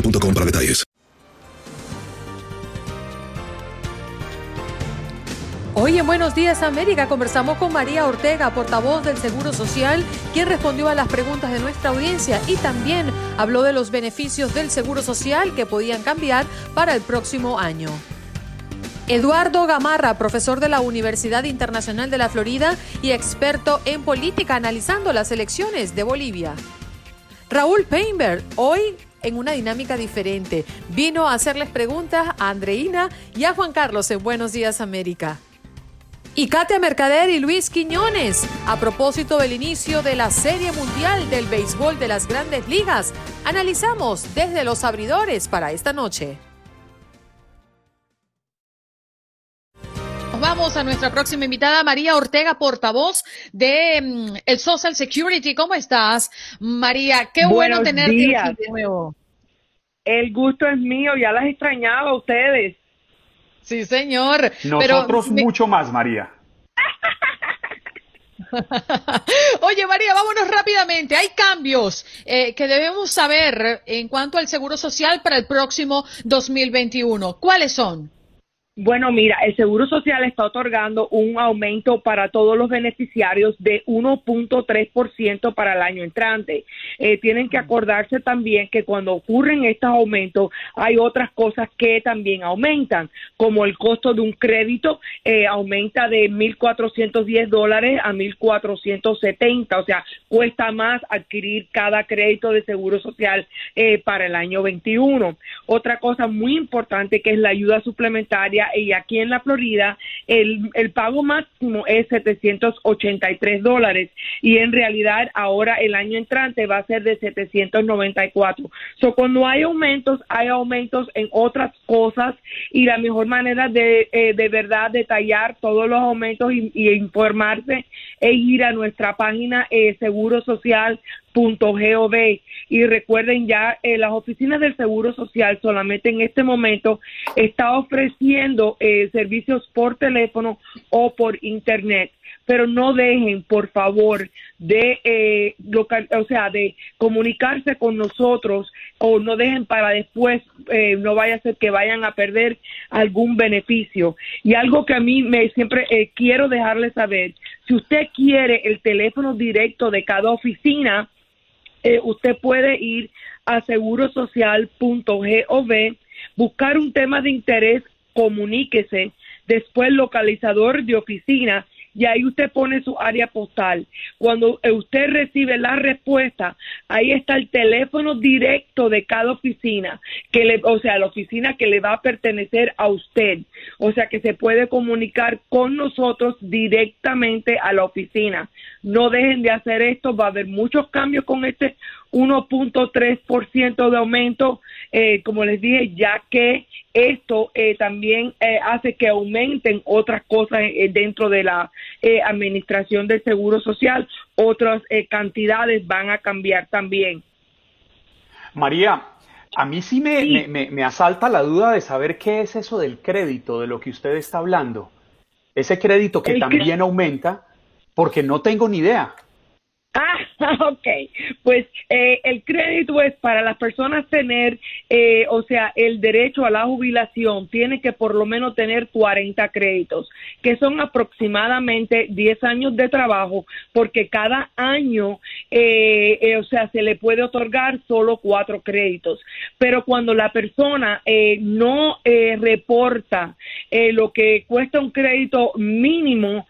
boostmobile.com para detalles. Hoy en Buenos Días América conversamos con María Ortega, portavoz del Seguro Social, quien respondió a las preguntas de nuestra audiencia y también habló de los beneficios del Seguro Social que podían cambiar para el próximo año. Eduardo Gamarra, profesor de la Universidad Internacional de la Florida y experto en política analizando las elecciones de Bolivia. Raúl Painberg, hoy en una dinámica diferente, vino a hacerles preguntas a Andreina y a Juan Carlos en Buenos Días América. Y Katia Mercader y Luis Quiñones, a propósito del inicio de la Serie Mundial del Béisbol de las Grandes Ligas, analizamos desde los abridores para esta noche. Nos vamos a nuestra próxima invitada, María Ortega, portavoz de mm, el Social Security. ¿Cómo estás, María? Qué bueno tenerte días. aquí de nuevo. El gusto es mío, ya las extrañaba a ustedes. Sí, señor. Nosotros Pero me- mucho más, María. Oye, María, vámonos rápidamente. Hay cambios eh, que debemos saber en cuanto al Seguro Social para el próximo 2021. ¿Cuáles son? Bueno, mira, el Seguro Social está otorgando un aumento para todos los beneficiarios de 1.3% para el año entrante. Eh, tienen que acordarse también que cuando ocurren estos aumentos hay otras cosas que también aumentan, como el costo de un crédito eh, aumenta de 1.410 dólares a 1.470, o sea, cuesta más adquirir cada crédito de Seguro Social eh, para el año 21. Otra cosa muy importante que es la ayuda suplementaria y aquí en la Florida el, el pago máximo es 783 dólares y en realidad ahora el año entrante va a ser de 794. So, cuando hay aumentos, hay aumentos en otras cosas y la mejor manera de, eh, de verdad detallar todos los aumentos y, informarse es ir a nuestra página eh, segurosocial.gov y recuerden ya eh, las oficinas del Seguro Social solamente en este momento está ofreciendo eh, servicios por teléfono o por internet. Pero no dejen por favor de eh, local, o sea de comunicarse con nosotros o no dejen para después eh, no vaya a ser que vayan a perder algún beneficio. Y algo que a mí me siempre eh, quiero dejarles saber si usted quiere el teléfono directo de cada oficina eh, usted puede ir a segurosocial.gov, buscar un tema de interés, comuníquese, después localizador de oficina y ahí usted pone su área postal. Cuando usted recibe la respuesta, ahí está el teléfono directo de cada oficina, que le, o sea, la oficina que le va a pertenecer a usted. O sea, que se puede comunicar con nosotros directamente a la oficina. No dejen de hacer esto, va a haber muchos cambios con este 1.3% de aumento, eh, como les dije, ya que esto eh, también eh, hace que aumenten otras cosas dentro de la administración del Seguro Social, otras cantidades van a cambiar también. María, a mí sí me, me, asalta la duda de saber qué es eso del crédito, de lo que usted está hablando. Ese crédito que también aumenta, porque no tengo ni idea. Ok. Pues eh, el crédito es para las personas tener, eh, o sea, el derecho a la jubilación, tiene que por lo menos tener 40 créditos, que son aproximadamente 10 años de trabajo, porque cada año, eh, o sea, se le puede otorgar solo cuatro créditos. Pero cuando la persona no reporta lo que cuesta un crédito mínimo,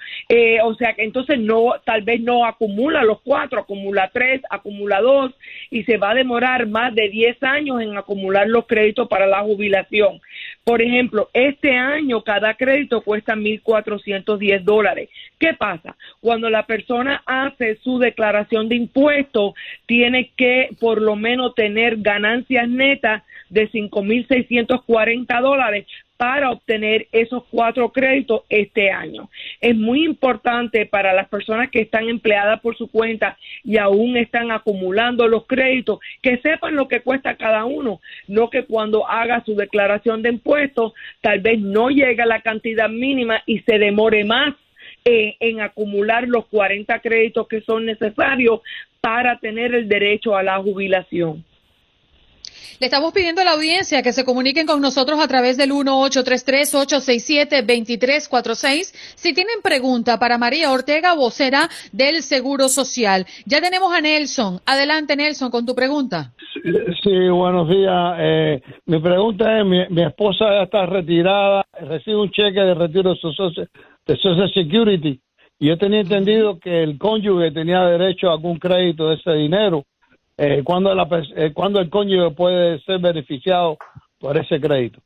o sea, que entonces no, tal vez no acumula los cuatro, acumula tres, acumula dos y se va a demorar más de diez años en acumular los créditos para la jubilación. Por ejemplo, este año cada crédito cuesta 1.410 dólares. ¿Qué pasa? Cuando la persona hace su declaración de impuestos, tiene que por lo menos tener ganancias netas de 5.640 dólares para obtener esos cuatro créditos este año. Es muy importante para las personas que están empleadas por su cuenta y aún están acumulando los créditos que sepan lo que cuesta cada uno, no que cuando haga su declaración de impuestos tal vez no llegue a la cantidad mínima y se demore más eh, en acumular los 40 créditos que son necesarios para tener el derecho a la jubilación. Le estamos pidiendo a la audiencia que se comuniquen con nosotros a través del 1833-867-2346 si tienen pregunta para María Ortega, vocera del Seguro Social. Ya tenemos a Nelson. Adelante, Nelson, con tu pregunta. Sí, buenos días. Eh, mi pregunta es, mi, esposa ya está retirada, recibe un cheque de retiro de Social, Security y yo tenía entendido que el cónyuge tenía derecho a algún crédito de ese dinero eh, ¿cuándo, eh, el cónyuge puede ser beneficiado por ese crédito?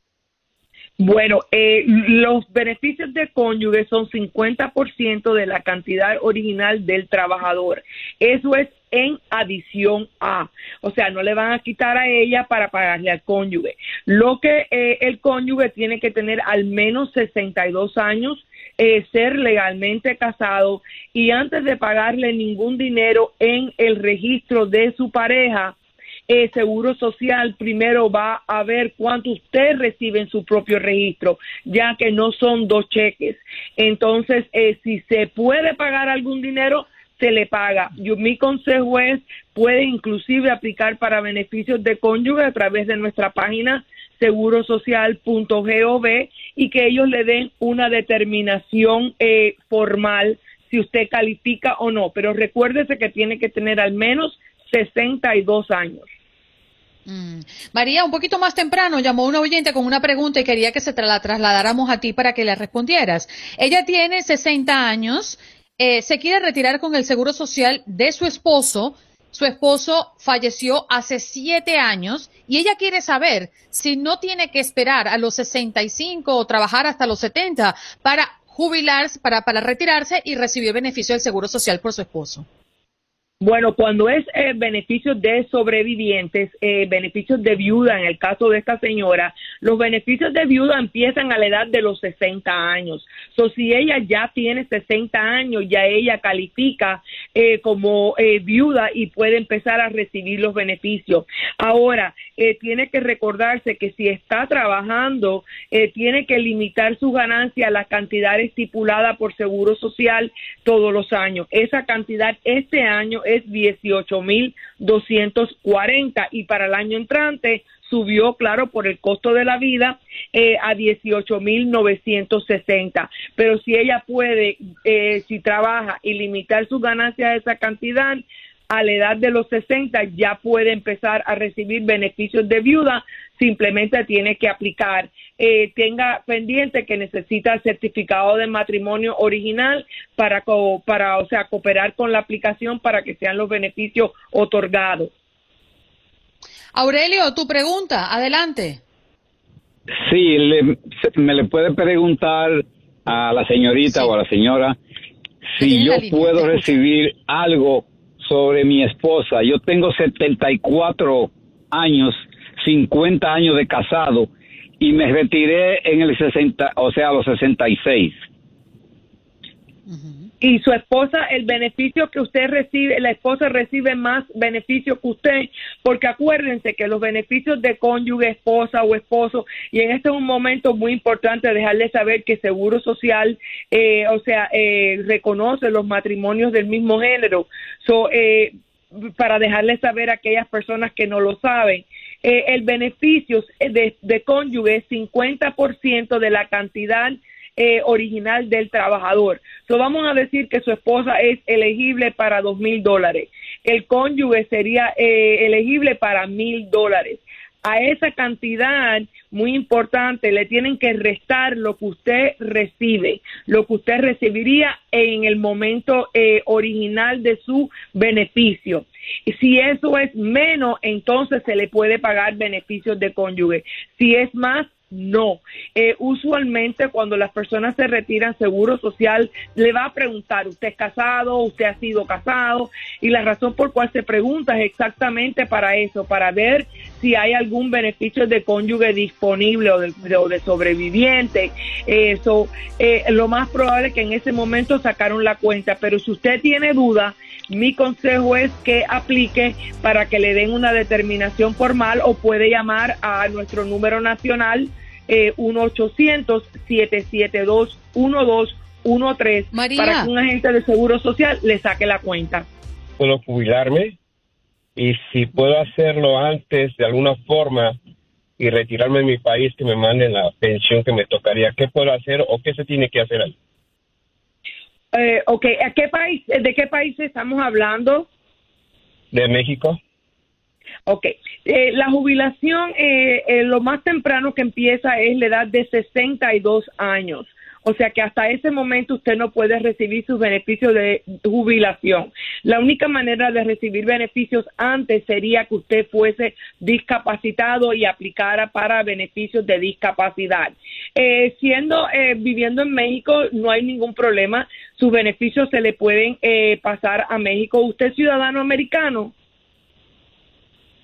Bueno, eh, los beneficios de cónyuge son 50% de la cantidad original del trabajador. Eso es en adición a, o sea, no le van a quitar a ella para pagarle al cónyuge. Lo que eh, el cónyuge tiene que tener al menos 62 años eh, ser legalmente casado y antes de pagarle ningún dinero en el registro de su pareja, el Seguro Social primero va a ver cuánto usted recibe en su propio registro, ya que no son dos cheques. Entonces, eh, si se puede pagar algún dinero, se le paga. Yo, mi consejo es, puede inclusive aplicar para beneficios de cónyuge a través de nuestra página segurosocial.gov y que ellos le den una determinación eh, formal si usted califica o no. Pero recuérdese que tiene que tener al menos 62 años. Mm. María, un poquito más temprano llamó una oyente con una pregunta y quería que se la trasladáramos a ti para que le respondieras. Ella tiene 60 años, eh, se quiere retirar con el seguro social de su esposo, su esposo falleció hace siete años y ella quiere saber si no tiene que esperar a los 65 o trabajar hasta los 70 para jubilarse, para, para retirarse y recibir beneficio del seguro social por su esposo. Bueno, cuando es eh, beneficios de sobrevivientes, eh, beneficios de viuda, en el caso de esta señora, los beneficios de viuda empiezan a la edad de los 60 años. So, si ella ya tiene 60 años, ya ella califica eh, como eh, viuda y puede empezar a recibir los beneficios. Ahora, eh, tiene que recordarse que si está trabajando, eh, tiene que limitar su ganancia a la cantidad estipulada por Seguro Social todos los años. Esa cantidad este año 18.240 y para el año entrante subió, claro, por el costo de la vida eh, a 18.960. Pero si ella puede, eh, si trabaja y limitar su ganancia a esa cantidad, a la edad de los 60 ya puede empezar a recibir beneficios de viuda, simplemente tiene que aplicar. Eh, tenga pendiente que necesita el certificado de matrimonio original para, para, o sea, cooperar con la aplicación para que sean los beneficios otorgados. Aurelio, tu pregunta, adelante. Sí, me le puede preguntar a la señorita o a la señora si yo puedo recibir algo sobre mi esposa. Yo tengo 74 años, 50 años de casado y me retiré en el 60, o sea, a los 66 y su esposa, el beneficio que usted recibe, la esposa recibe más beneficio que usted, porque acuérdense que los beneficios de cónyuge, esposa o esposo, y en este es un momento muy importante dejarle saber que Seguro Social, eh, o sea, eh, reconoce los matrimonios del mismo género. So, eh, para dejarle saber a aquellas personas que no lo saben, el beneficio de, de cónyuge es 50% de la cantidad eh, original del trabajador. So, vamos a decir que su esposa es elegible para dos mil dólares. El cónyuge sería eh, elegible para mil dólares. A esa cantidad muy importante le tienen que restar lo que usted recibe, lo que usted recibiría en el momento eh, original de su beneficio. Y si eso es menos, entonces se le puede pagar beneficios de cónyuge. Si es más, no. Eh, usualmente cuando las personas se retiran, Seguro Social le va a preguntar, ¿usted es casado? ¿Usted ha sido casado? Y la razón por cual se pregunta es exactamente para eso, para ver si hay algún beneficio de cónyuge disponible o de, sobreviviente. Eso, eh, lo más probable es que en ese momento sacaron la cuenta, pero si usted tiene duda, mi consejo es que aplique para que le den una determinación formal o puede llamar a nuestro número nacional eh, 1-800-772-1213 para que un agente de seguro social le saque la cuenta. Puedo jubilarme y si puedo hacerlo antes de alguna forma y retirarme de mi país que me manden la pensión que me tocaría, ¿qué puedo hacer o qué se tiene que hacer ahí? Eh, ok, ¿a qué país, ¿de qué país estamos hablando? De México. Ok, eh, la jubilación, eh, eh, lo más temprano que empieza es la edad de 62 años. O sea que hasta ese momento usted no puede recibir sus beneficios de jubilación. La única manera de recibir beneficios antes sería que usted fuese discapacitado y aplicara para beneficios de discapacidad. Eh, siendo eh, viviendo en México no hay ningún problema. Sus beneficios se le pueden eh, pasar a México. ¿Usted es ciudadano americano?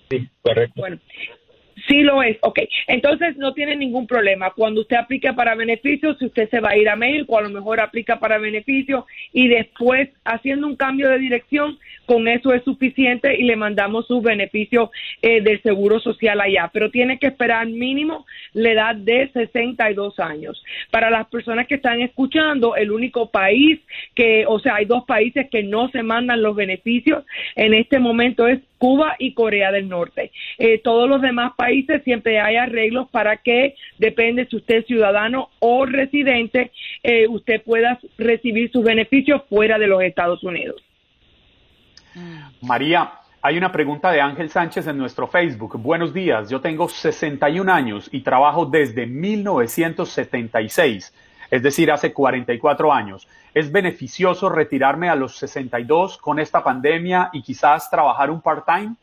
Sí, correcto. Bueno, Sí lo es, ok. Entonces no tiene ningún problema. Cuando usted aplica para beneficios, si usted se va a ir a México, a lo mejor aplica para beneficios y después haciendo un cambio de dirección, con eso es suficiente y le mandamos sus beneficios eh, del Seguro Social allá. Pero tiene que esperar mínimo la edad de 62 años. Para las personas que están escuchando, el único país que, o sea, hay dos países que no se mandan los beneficios en este momento es Cuba y Corea del Norte. Eh, todos los demás países siempre hay arreglos para que, depende si usted es ciudadano o residente, eh, usted pueda recibir sus beneficios fuera de los Estados Unidos. María, hay una pregunta de Ángel Sánchez en nuestro Facebook. Buenos días, yo tengo 61 años y trabajo desde 1976, es decir, hace 44 años. ¿Es beneficioso retirarme a los 62 con esta pandemia y quizás trabajar un part-time?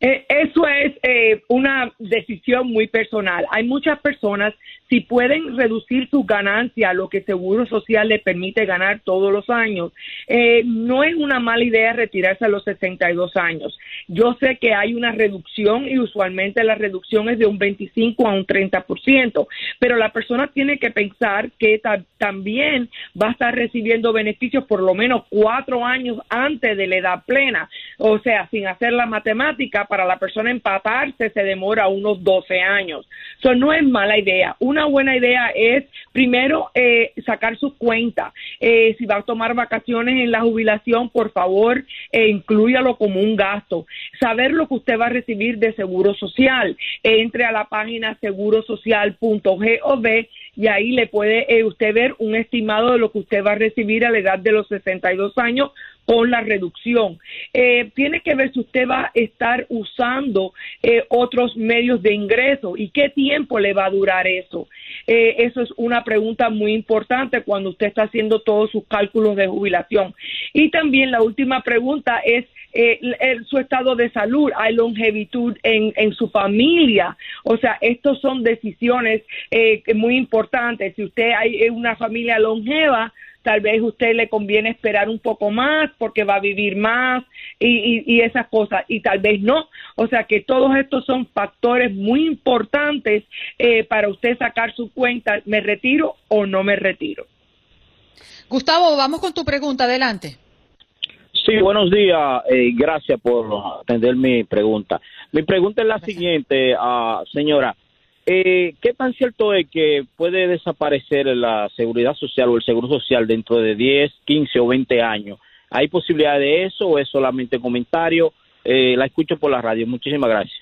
Eh, eso es eh, una decisión muy personal. Hay muchas personas, si pueden reducir su ganancia, lo que Seguro Social le permite ganar todos los años, eh, no es una mala idea retirarse a los 62 años. Yo sé que hay una reducción y usualmente la reducción es de un 25 a un 30%, pero la persona tiene que pensar que también va a estar recibiendo beneficios por lo menos cuatro años antes de la edad plena. O sea, sin hacer la matemática, para la persona empatarse se demora unos 12 años. Eso no es mala idea. Una buena idea es, primero, eh, sacar su cuenta. Eh, si va a tomar vacaciones en la jubilación, por favor, eh, incluyalo como un gasto. Saber lo que usted va a recibir de seguro social. Entre a la página segurosocial.gov y ahí le puede usted ver un estimado de lo que usted va a recibir a la edad de los 62 años con la reducción. Eh, tiene que ver si usted va a estar usando eh, otros medios de ingreso y qué tiempo le va a durar eso. Eh, eso es una pregunta muy importante cuando usted está haciendo todos sus cálculos de jubilación. Y también la última pregunta es eh, su estado de salud, hay longevitud en, en su familia. O sea, estos son decisiones eh, muy importantes. Si usted hay una familia longeva, tal vez usted le conviene esperar un poco más porque va a vivir más y, y, esas cosas, y tal vez no. O sea que todos estos son factores muy importantes eh, para usted sacar su cuenta, ¿me retiro o no me retiro? Gustavo, vamos con tu pregunta, adelante. Sí, buenos días. Eh, gracias por atender mi pregunta. Mi pregunta es la siguiente, uh, señora. Eh, ¿Qué tan cierto es que puede desaparecer la seguridad social o el seguro social dentro de 10, 15 o 20 años? ¿Hay posibilidad de eso o es solamente comentario? Eh, la escucho por la radio. Muchísimas gracias.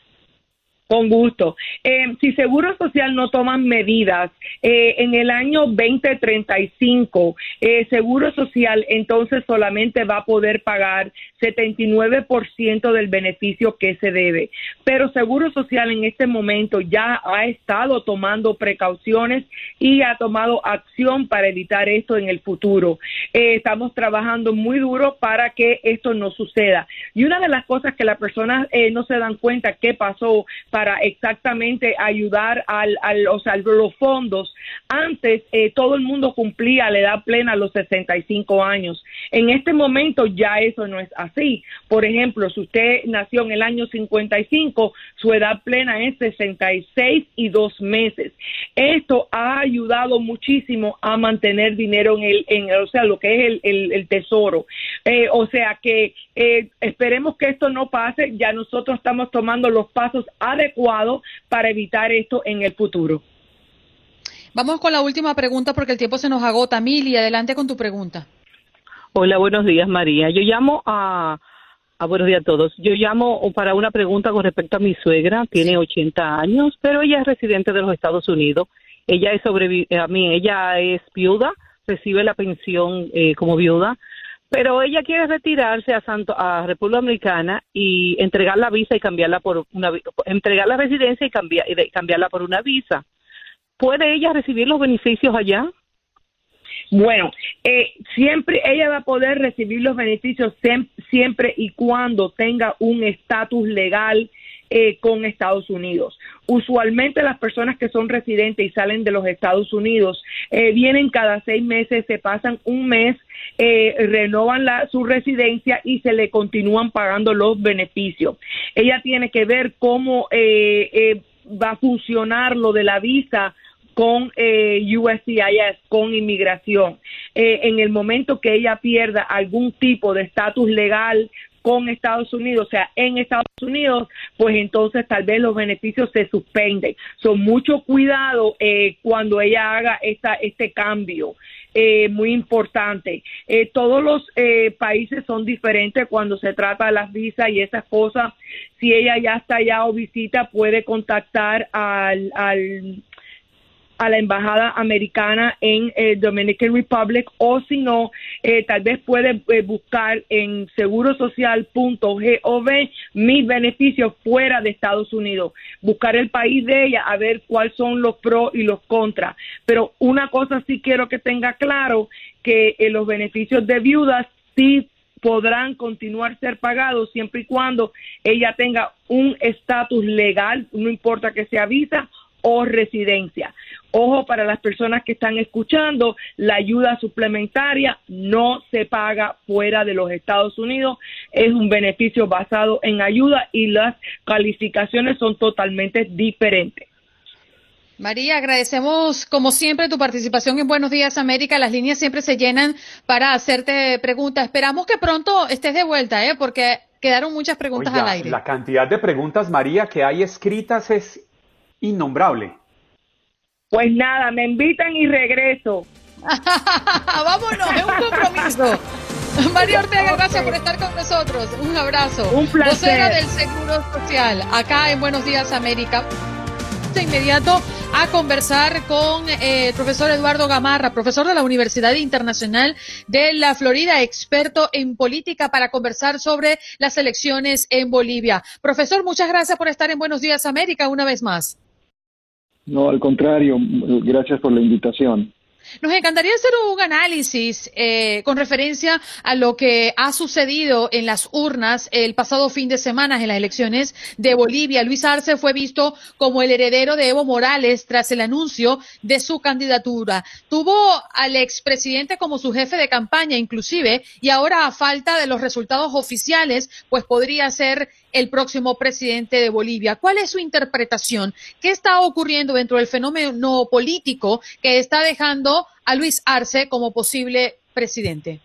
Con gusto. Eh, si Seguro Social no toma medidas eh, en el año 2035, eh, Seguro Social entonces solamente va a poder pagar 79% del beneficio que se debe. Pero Seguro Social en este momento ya ha estado tomando precauciones y ha tomado acción para evitar esto en el futuro. estamos trabajando muy duro para que esto no suceda. Y una de las cosas que las personas no se dan cuenta que pasó exactamente ayudar al, al los fondos. Antes eh, todo el mundo cumplía la edad plena a los 65 años. En este momento ya eso no es así. Por ejemplo, si usted nació en el año 55, su edad plena es 66 y dos meses. Esto ha ayudado muchísimo a mantener dinero en el, en, o sea, lo que es el, el, tesoro. Eh, o sea que eh, esperemos que esto no pase. Ya nosotros estamos tomando los pasos adecuados para evitar esto en el futuro. Vamos con la última pregunta porque el tiempo se nos agota. Mili, adelante con tu pregunta. Hola, buenos días, María. Yo llamo a, a buenos días a todos. Yo llamo para una pregunta con respecto a mi suegra. Tiene 80 años, pero ella es residente de los Estados Unidos. Ella es a mí, ella es viuda, recibe la pensión eh, como viuda, pero ella quiere retirarse a Santo a República Dominicana y entregar la visa y cambiarla por una entregar la residencia y, cambiar, y cambiarla por una visa. ¿Puede ella recibir los beneficios allá? Bueno, eh, siempre ella va a poder recibir los beneficios siempre y cuando tenga un estatus legal eh, con Estados Unidos. Usualmente las personas que son residentes y salen de los Estados Unidos eh, vienen cada seis meses, se pasan un mes, eh, renovan la, su residencia y se le continúan pagando los beneficios. Ella tiene que ver cómo va a funcionar lo de la visa con USCIS, con inmigración. en el momento que ella pierda algún tipo de estatus legal con Estados Unidos, o sea, en Estados Unidos, pues entonces tal vez los beneficios se suspenden. Son mucho cuidado eh, cuando ella haga esta, este cambio. Eh, muy importante. Eh, todos los países son diferentes cuando se trata de las visas y esas cosas. Si ella ya está allá o visita, puede contactar al, al a la embajada americana en eh, Dominican Republic o si no, eh, tal vez puede eh, buscar en segurosocial.gov mis beneficios fuera de Estados Unidos, buscar el país de ella a ver cuáles son los pros y los contras. Pero una cosa sí quiero que tenga claro, que los beneficios de viudas sí podrán continuar ser pagados siempre y cuando ella tenga un estatus legal, no importa que sea visa o residencia. Ojo para las personas que están escuchando, la ayuda suplementaria no se paga fuera de los Estados Unidos, es un beneficio basado en ayuda y las calificaciones son totalmente diferentes. María, agradecemos como siempre tu participación en Buenos Días América. Las líneas siempre se llenan para hacerte preguntas. Esperamos que pronto estés de vuelta, ¿eh? porque quedaron muchas preguntas al aire. La cantidad de preguntas, María, que hay escritas es innombrable. Pues nada, me invitan y regreso. Vámonos, es un compromiso. María Ortega, gracias por estar con nosotros. Un abrazo. Un placer. del Seguro Social, acá en Buenos Días América. De inmediato a conversar con eh, el profesor Eduardo Gamarra, profesor de la Universidad Internacional de la Florida, experto en política, para conversar sobre las elecciones en Bolivia. Profesor, muchas gracias por estar en Buenos Días América una vez más. No, al contrario, gracias por la invitación. Nos encantaría hacer un análisis eh, con referencia a lo que ha sucedido en las urnas el pasado fin de semana en las elecciones de Bolivia. Luis Arce fue visto como el heredero de Evo Morales tras el anuncio de su candidatura. Tuvo al expresidente como su jefe de campaña inclusive y ahora a falta de los resultados oficiales pues podría ser el próximo presidente de Bolivia. ¿Cuál es su interpretación? ¿Qué está ocurriendo dentro del fenómeno político que está dejando a Luis Arce como posible presidente?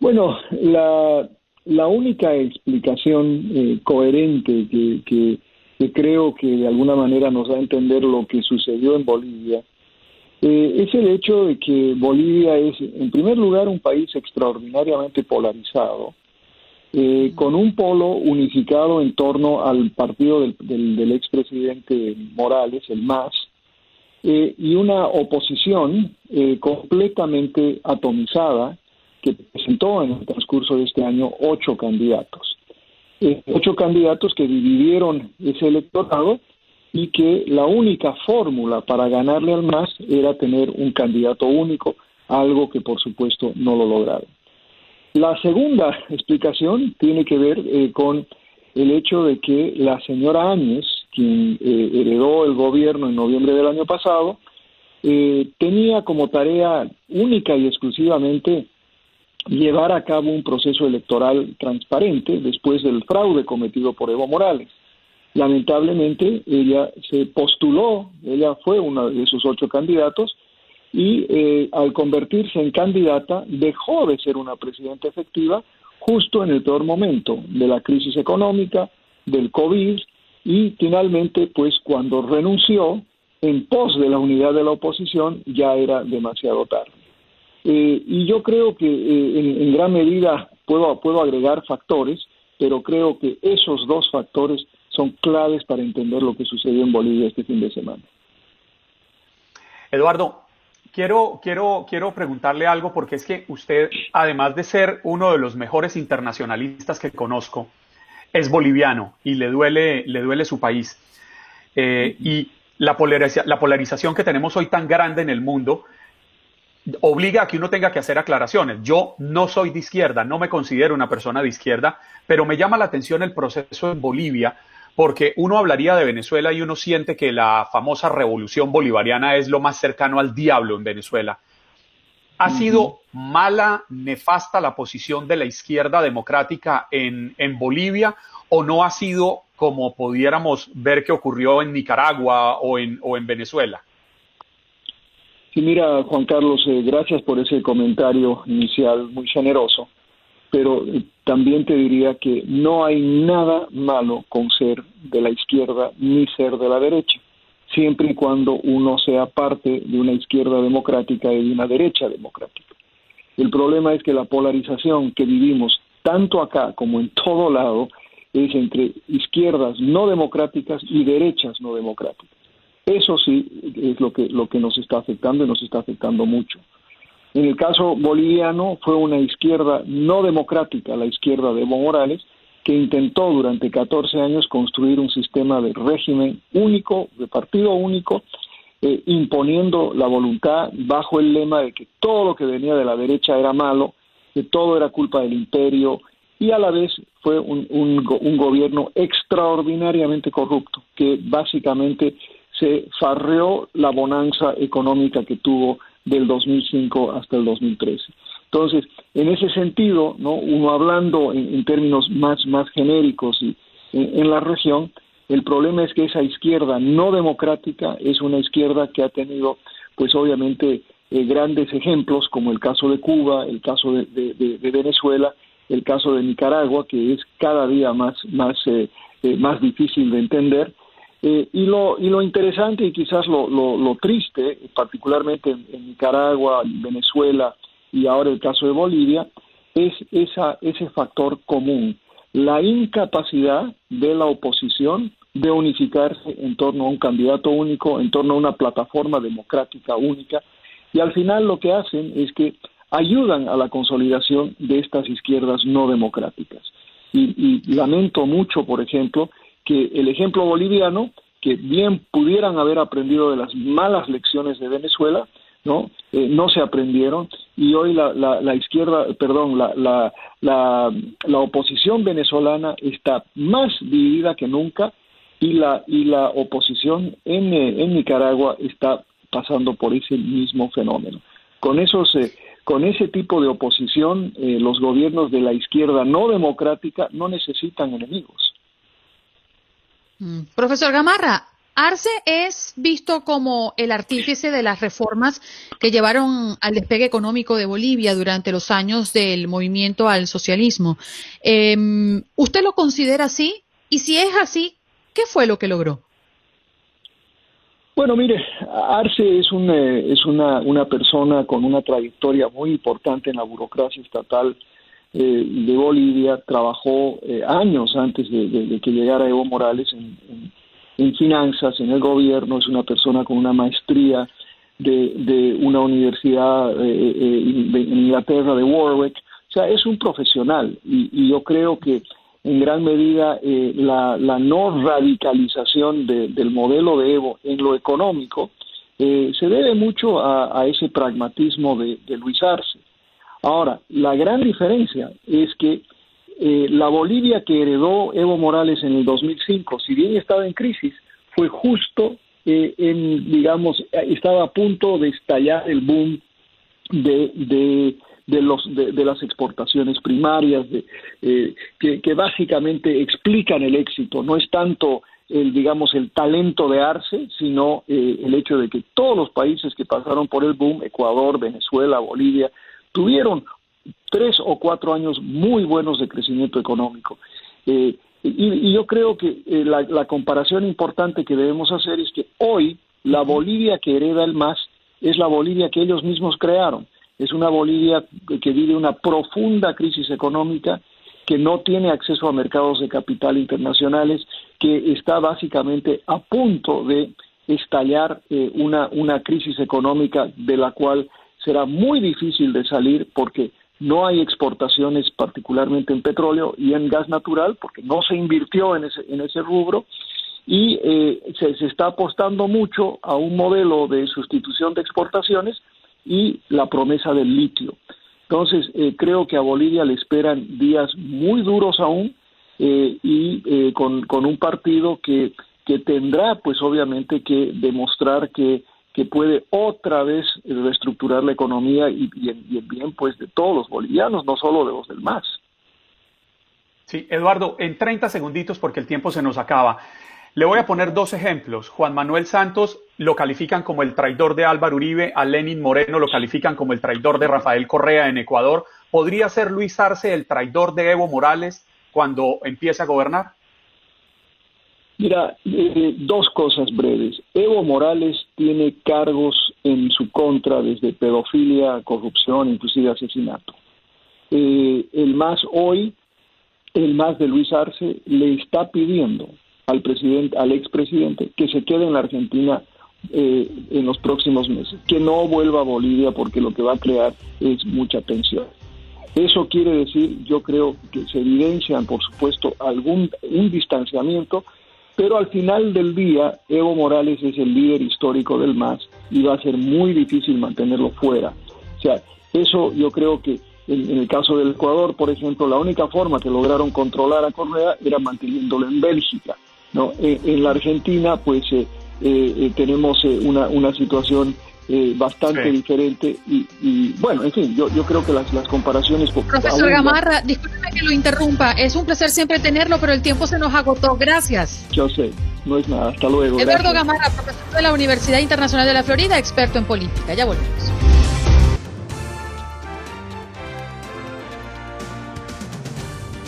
Bueno, la, única explicación eh, coherente que, que, creo que de alguna manera nos da a entender lo que sucedió en Bolivia eh, es el hecho de que Bolivia es, en primer lugar, un país extraordinariamente polarizado eh, con un polo unificado en torno al partido del, del, expresidente Morales, el MAS, eh, y una oposición eh, completamente atomizada que presentó en el transcurso de este año ocho candidatos. ocho candidatos que dividieron ese electorado y que la única fórmula para ganarle al MAS era tener un candidato único, algo que por supuesto no lo lograron. La segunda explicación tiene que ver eh, con el hecho de que la señora Áñez, quien eh, heredó el gobierno en noviembre del año pasado, eh, tenía como tarea única y exclusivamente llevar a cabo un proceso electoral transparente después del fraude cometido por Evo Morales. Lamentablemente, ella se postuló, ella fue uno de esos ocho candidatos, y eh, al convertirse en candidata dejó de ser una presidenta efectiva justo en el peor momento de la crisis económica, del COVID y finalmente pues cuando renunció en pos de la unidad de la oposición ya era demasiado tarde. Eh, y yo creo que eh, en, en, gran medida puedo, puedo agregar factores, pero creo que esos dos factores son claves para entender lo que sucedió en Bolivia este fin de semana. Eduardo, Quiero, quiero, quiero preguntarle algo porque es que usted, además de ser uno de los mejores internacionalistas que conozco, es boliviano y le duele, le duele su país. Eh, y la, la polarización que tenemos hoy tan grande en el mundo obliga a que uno tenga que hacer aclaraciones. Yo no soy de izquierda, no me considero una persona de izquierda, pero me llama la atención el proceso en Bolivia porque uno hablaría de Venezuela y uno siente que la famosa revolución bolivariana es lo más cercano al diablo en Venezuela. ¿Ha sido mala, nefasta la posición de la izquierda democrática en, Bolivia o no ha sido como pudiéramos ver que ocurrió en Nicaragua o en, o en Venezuela? Sí, mira, Juan Carlos, eh, gracias por ese comentario inicial muy generoso pero eh, también te diría que no hay nada malo con ser de la izquierda ni ser de la derecha, siempre y cuando uno sea parte de una izquierda democrática y de una derecha democrática. El problema es que la polarización que vivimos tanto acá como en todo lado es entre izquierdas no democráticas y derechas no democráticas. Eso sí es lo que, lo que nos está afectando y nos está afectando mucho. En el caso boliviano fue una izquierda no democrática, la izquierda de Evo Morales, que intentó durante 14 años construir un sistema de régimen único, de partido único, eh, imponiendo la voluntad bajo el lema de que todo lo que venía de la derecha era malo, que todo era culpa del imperio, y a la vez fue un, un gobierno extraordinariamente corrupto, que básicamente se farreó la bonanza económica que tuvo del 2005 hasta el 2013. Entonces, en ese sentido, ¿no? uno hablando en, términos más, más genéricos y en, la región, el problema es que esa izquierda no democrática es una izquierda que ha tenido, pues obviamente, eh, grandes ejemplos, como el caso de Cuba, el caso de, Venezuela, el caso de Nicaragua, que es cada día más, más, eh, eh, más difícil de entender, eh, y, lo, y lo interesante y quizás lo, lo, triste, particularmente en, Nicaragua, Venezuela y ahora el caso de Bolivia, es esa, ese factor común. la incapacidad de la oposición de unificarse en torno a un candidato único, en torno a una plataforma democrática única, y al final lo que hacen es que ayudan a la consolidación de estas izquierdas no democráticas. Y, lamento mucho, por ejemplo, que el ejemplo boliviano, que bien pudieran haber aprendido de las malas lecciones de Venezuela, no eh, no se aprendieron y hoy la, la, izquierda perdón la, la, la, oposición venezolana está más dividida que nunca y la y la oposición en, eh, en Nicaragua está pasando por ese mismo fenómeno. Con esos eh, con ese tipo de oposición los gobiernos de la izquierda no democrática no necesitan enemigos mm. profesor Gamarra Arce es visto como el artífice de las reformas que llevaron al despegue económico de Bolivia durante los años del movimiento al socialismo. Em, ¿Usted lo considera así? Y si es así, ¿qué fue lo que logró? Bueno, mire, Arce es, eh, es una, persona con una trayectoria muy importante en la burocracia estatal eh, de Bolivia. Trabajó eh, años antes de, que llegara Evo Morales en finanzas, en el gobierno, es una persona con una maestría de, una universidad eh, eh, en Inglaterra, de Warwick, o sea, es un profesional y, yo creo que en gran medida eh, la, la, no radicalización del modelo de Evo en lo económico se debe mucho a, ese pragmatismo de, Luis Arce. Ahora, la gran diferencia es que eh, la Bolivia que heredó Evo Morales en el 2005, si bien estaba en crisis, fue justo eh, en, digamos, estaba a punto de estallar el boom de, de, de los, de, las exportaciones primarias, de, eh, que, que, básicamente explican el éxito. No es tanto el, digamos, el talento de Arce, sino el hecho de que todos los países que pasaron por el boom, Ecuador, Venezuela, Bolivia, tuvieron tres o cuatro años muy buenos de crecimiento económico. Eh, y, yo creo que eh, la, comparación importante que debemos hacer es que hoy la Bolivia que hereda el MAS es la Bolivia que ellos mismos crearon. Es una Bolivia que vive una profunda crisis económica, que no tiene acceso a mercados de capital internacionales, que está básicamente a punto de estallar eh, una, una crisis económica de la cual será muy difícil de salir porque no hay exportaciones particularmente en petróleo y en gas natural porque no se invirtió en ese, en ese rubro y eh, se, está apostando mucho a un modelo de sustitución de exportaciones y la promesa del litio. Entonces, eh, creo que a Bolivia le esperan días muy duros aún eh, y con, con un partido que, que tendrá, pues obviamente, que demostrar que que puede otra vez reestructurar la economía y, bien bien pues de todos los bolivianos, no solo de los del MAS. Sí, Eduardo, en 30 segunditos porque el tiempo se nos acaba. Le voy a poner dos ejemplos. Juan Manuel Santos lo califican como el traidor de Álvaro Uribe, a Lenin Moreno lo califican como el traidor de Rafael Correa en Ecuador. ¿Podría ser Luis Arce el traidor de Evo Morales cuando empiece a gobernar? Mira, eh, dos cosas breves. Evo Morales tiene cargos en su contra desde pedofilia, corrupción, inclusive asesinato. Eh, el más hoy, el más de Luis Arce, le está pidiendo al presidente, al expresidente, que se quede en la Argentina eh, en los próximos meses, que no vuelva a Bolivia porque lo que va a crear es mucha tensión. Eso quiere decir, yo creo que se evidencian, por supuesto, algún un distanciamiento pero al final del día, Evo Morales es el líder histórico del MAS y va a ser muy difícil mantenerlo fuera. O sea, eso yo creo que en, el caso del Ecuador, por ejemplo, la única forma que lograron controlar a Correa era manteniéndolo en Bélgica. ¿no? En, la Argentina, pues eh, eh, tenemos eh, una, una situación eh, bastante diferente y, bueno, en fin, yo, yo creo que las, las comparaciones... Profesor Gamarra, discúlpeme que lo interrumpa, es un placer siempre tenerlo, pero el tiempo se nos agotó, gracias. Yo sé, no es nada, hasta luego. Eduardo Gamarra, profesor de la Universidad Internacional de la Florida, experto en política, ya volvemos.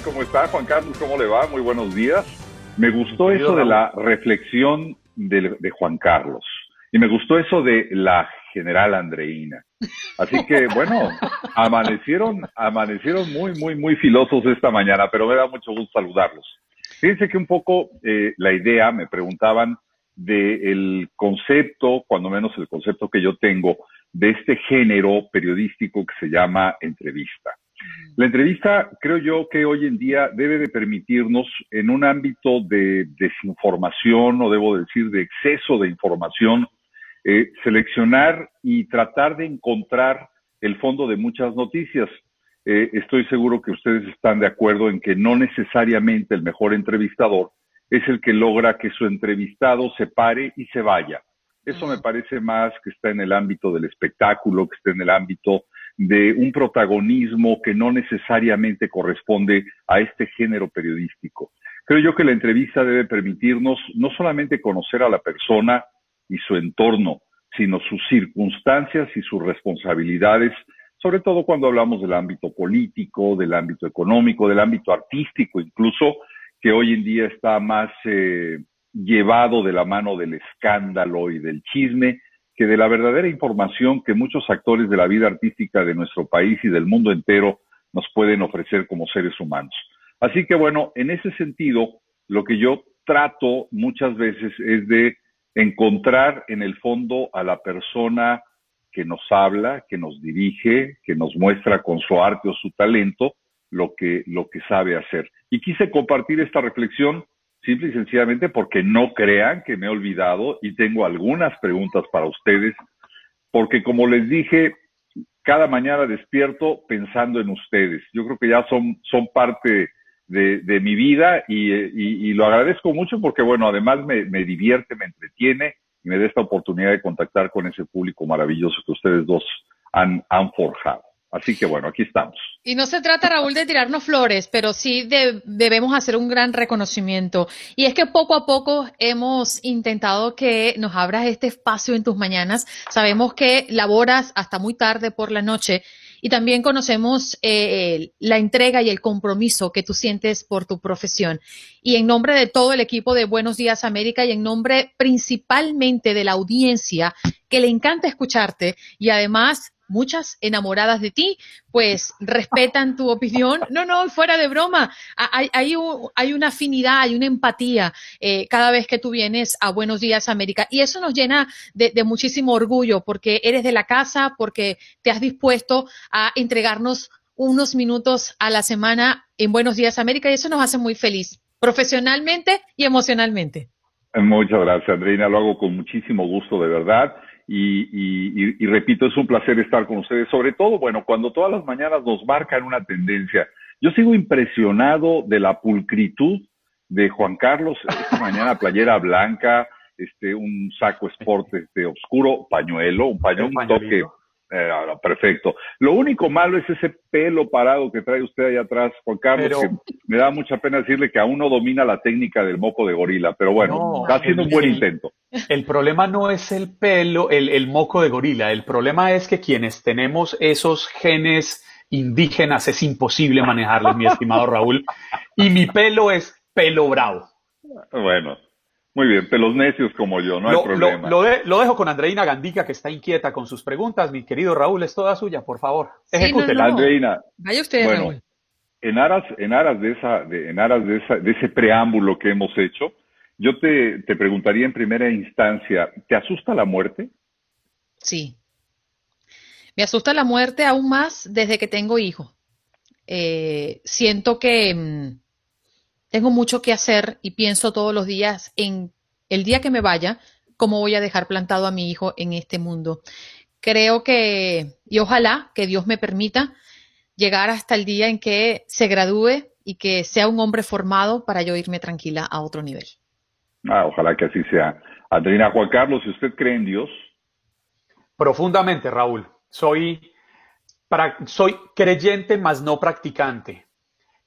¿Cómo está Juan Carlos? ¿Cómo le va? Muy buenos días. Me gustó eso de la reflexión de, de Juan Carlos. Y me gustó eso de la general Andreina. Así que bueno, amanecieron, amanecieron muy, muy, muy filosos esta mañana, pero me da mucho gusto saludarlos. Fíjense que un poco eh, la idea, me preguntaban del concepto, cuando menos el concepto que yo tengo, de este género periodístico que se llama entrevista. La entrevista creo yo que hoy en día debe de permitirnos en un ámbito de desinformación o debo decir de exceso de información, eh, seleccionar y tratar de encontrar el fondo de muchas noticias. Eh, estoy seguro que ustedes están de acuerdo en que no necesariamente el mejor entrevistador es el que logra que su entrevistado se pare y se vaya. Eso me parece más que está en el ámbito del espectáculo, que está en el ámbito de un protagonismo que no necesariamente corresponde a este género periodístico. Creo yo que la entrevista debe permitirnos no solamente conocer a la persona y su entorno, sino sus circunstancias y sus responsabilidades, sobre todo cuando hablamos del ámbito político, del ámbito económico, del ámbito artístico incluso, que hoy en día está más eh, llevado de la mano del escándalo y del chisme que de la verdadera información que muchos actores de la vida artística de nuestro país y del mundo entero nos pueden ofrecer como seres humanos. Así que bueno, en ese sentido, lo que yo trato muchas veces es de encontrar en el fondo a la persona que nos habla, que nos dirige, que nos muestra con su arte o su talento lo que, lo que sabe hacer. Y quise compartir esta reflexión simple y sencillamente porque no crean que me he olvidado y tengo algunas preguntas para ustedes, porque como les dije, cada mañana despierto pensando en ustedes. Yo creo que ya son, son parte de, mi vida y, lo agradezco mucho porque, bueno, además me, me divierte, me entretiene y me da esta oportunidad de contactar con ese público maravilloso que ustedes dos han, han forjado. Así que bueno, aquí estamos. Y no se trata, Raúl, de tirarnos flores, pero sí debemos hacer un gran reconocimiento. Y es que poco a poco hemos intentado que nos abras este espacio en tus mañanas. Sabemos que laboras hasta muy tarde por la noche y también conocemos eh, la entrega y el compromiso que tú sientes por tu profesión. Y en nombre de todo el equipo de Buenos Días América y en nombre principalmente de la audiencia que le encanta escucharte y además muchas enamoradas de ti, pues respetan tu opinión. No, no, fuera de broma. Hay, hay, hay una afinidad, hay una empatía eh, cada vez que tú vienes a Buenos Días América. Y eso nos llena de, de muchísimo orgullo porque eres de la casa, porque te has dispuesto a entregarnos unos minutos a la semana en Buenos Días América y eso nos hace muy feliz, profesionalmente y emocionalmente. Muchas gracias, Andreina. Lo hago con muchísimo gusto, de verdad. Y, repito, es un placer estar con ustedes, sobre todo, bueno, cuando todas las mañanas nos marcan una tendencia. Yo sigo impresionado de la pulcritud de Juan Carlos, esta mañana playera blanca, este, un saco sport este, oscuro, pañuelo, un pañuelo, un toque eh, perfecto. Lo único malo es ese pelo parado que trae usted ahí atrás, Juan Carlos, que me da mucha pena decirle que aún no domina la técnica del moco de gorila, pero bueno, está haciendo un buen intento. El problema no es el pelo, el, el moco de gorila, el problema es que quienes tenemos esos genes indígenas es imposible manejarlos, mi estimado Raúl, y mi pelo es pelo bravo. Bueno, muy bien, pelos necios como yo, no hay problema. Lo, dejo con Andreina Gandica, que está inquieta con sus preguntas. Mi querido Raúl, es toda suya, por favor. Ejecútela. Andreina. Vaya usted, bueno, En aras, en aras, de, esa, de, en aras de, esa, de ese preámbulo que hemos hecho, yo te, te preguntaría en primera instancia, ¿te asusta la muerte? Sí. Me asusta la muerte aún más desde que tengo hijos. Eh, siento que mm, tengo mucho que hacer y pienso todos los días en el día que me vaya, cómo voy a dejar plantado a mi hijo en este mundo. Creo que, y ojalá que Dios me permita llegar hasta el día en que se gradúe y que sea un hombre formado para yo irme tranquila a otro nivel. Ah, ojalá que así sea. Adriana Juan Carlos, si usted cree en Dios. Profundamente, Raúl. Soy, soy creyente, mas no practicante.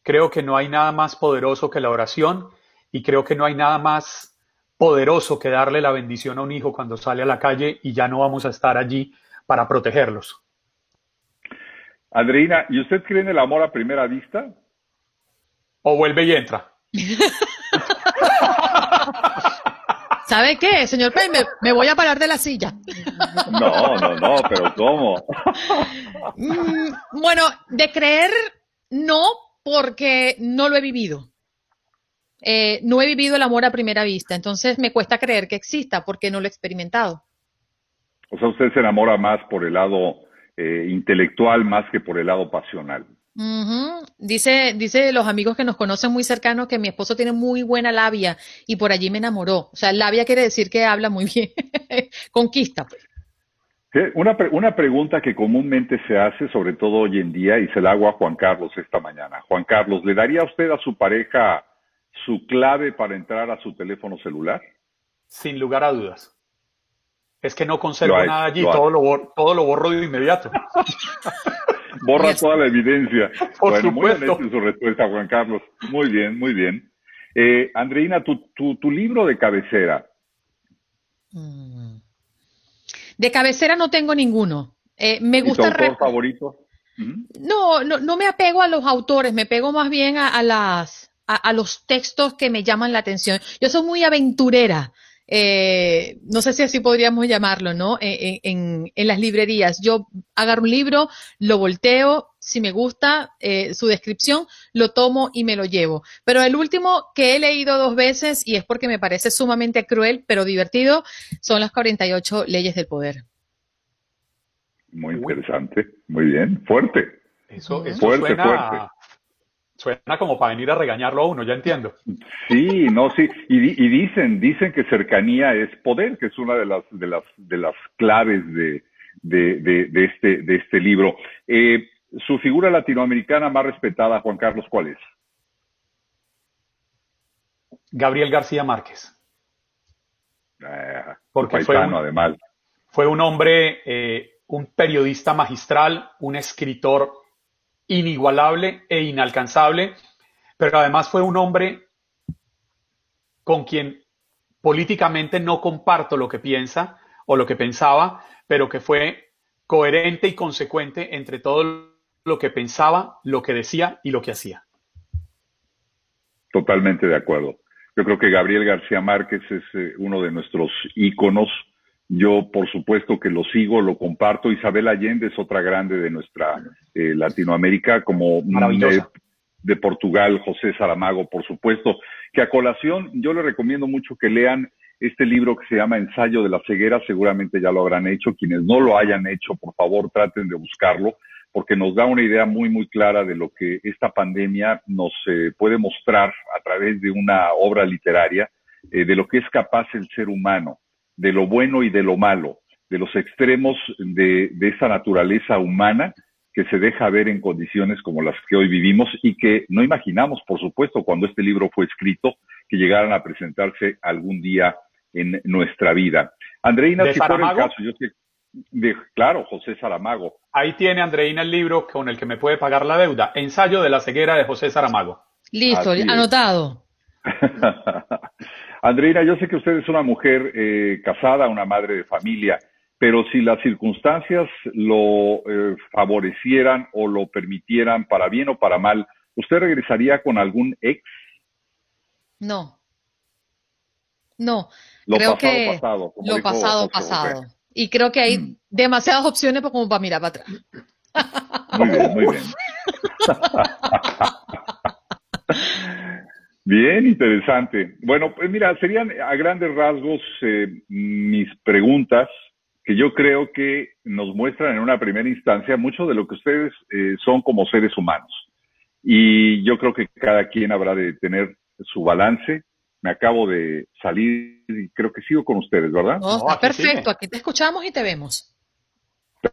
Creo que no hay nada más poderoso que la oración y creo que no hay nada más poderoso que darle la bendición a un hijo cuando sale a la calle y ya no vamos a estar allí para protegerlos. Andreina, ¿y usted cree en el amor a primera vista? O vuelve y entra. ¿Sabe qué, señor Pei? Me, voy a parar de la silla. No, no, no, pero ¿cómo? Mm, bueno, de creer, no, porque no lo he vivido. Eh, no he vivido el amor a primera vista, entonces me cuesta creer que exista porque no lo he experimentado. O sea, usted se enamora más por el lado eh, intelectual más que por el lado pasional. Dice, dice los amigos que nos conocen muy cercanos que mi esposo tiene muy buena labia y por allí me enamoró. O sea, labia quiere decir que habla muy bien. Conquista, pues. Una, una pregunta que comúnmente se hace, sobre todo hoy en día, y se la hago a Juan Carlos esta mañana. Juan Carlos, ¿le daría a usted a su pareja su clave para entrar a su teléfono celular? Sin lugar a dudas. Es que no conservo nada allí, todo, lo borro, todo lo borro de inmediato. Borra toda la evidencia. Por bueno, supuesto. muy su respuesta, Juan Carlos. Muy bien, muy bien. Eh, Andreina, tu, tu, tu, libro de cabecera. Mm. De cabecera no tengo ninguno. Eh, me gusta. ¿Tu autor favorito? No, no, no me apego a los autores, me pego más bien a, a las a, a, los textos que me llaman la atención. Yo soy muy aventurera eh, no sé si así podríamos llamarlo, ¿no? En, en, en, las librerías. Yo agarro un libro, lo volteo, si me gusta eh, su descripción, lo tomo y me lo llevo. Pero el último que he leído dos veces, y es porque me parece sumamente cruel, pero divertido, son las 48 leyes del poder. Muy interesante, muy bien, fuerte. Eso, eso fuerte, suena, fuerte. Suena como para venir a regañarlo a uno, ya entiendo. Sí, no, sí, y, y, dicen, dicen que cercanía es poder, que es una de las de las de las claves de, de, de, de este de este libro. Eh, su figura latinoamericana más respetada, Juan Carlos, ¿cuál es? Gabriel García Márquez. Ah, Porque paisano, fue un, además. Fue un hombre, eh, un periodista magistral, un escritor inigualable e inalcanzable, pero además fue un hombre con quien políticamente no comparto lo que piensa o lo que pensaba, pero que fue coherente y consecuente entre todo lo que pensaba, lo que decía y lo que hacía. Totalmente de acuerdo. Yo creo que Gabriel García Márquez es eh, uno de nuestros íconos. Yo, por supuesto, que lo sigo, lo comparto. Isabel Allende es otra grande de nuestra eh, Latinoamérica, como de, de, Portugal, José Saramago, por supuesto. Que a colación, yo le recomiendo mucho que lean este libro que se llama Ensayo de la ceguera. Seguramente ya lo habrán hecho. Quienes no lo hayan hecho, por favor, traten de buscarlo porque nos da una idea muy, muy clara de lo que esta pandemia nos eh, puede mostrar a través de una obra literaria, eh, de lo que es capaz el ser humano, de lo bueno y de lo malo, de los extremos de, de esa naturaleza humana que se deja ver en condiciones como las que hoy vivimos y que no imaginamos, por supuesto, cuando este libro fue escrito, que llegaran a presentarse algún día en nuestra vida. Andreina, si fuera el caso, yo sé de, claro, José Saramago. Ahí tiene Andreina el libro con el que me puede pagar la deuda. Ensayo de la ceguera de José Saramago. Listo, anotado. Andreina, yo sé que usted es una mujer eh, casada, una madre de familia, pero si las circunstancias lo eh, favorecieran o lo permitieran para bien o para mal, ¿usted regresaría con algún ex? No. No. Lo Creo pasado, que pasado. lo pasado, pasado. Y creo que hay mm. demasiadas opciones como para mirar para atrás. Muy bien, muy bien. Bien, interesante. Bueno, pues mira, serían a grandes rasgos eh, mis preguntas que yo creo que nos muestran en una primera instancia mucho de lo que ustedes eh, son como seres humanos. Y yo creo que cada quien habrá de tener su balance, me acabo de salir y creo que sigo con ustedes, ¿verdad? No, está perfecto, aquí te escuchamos y te vemos.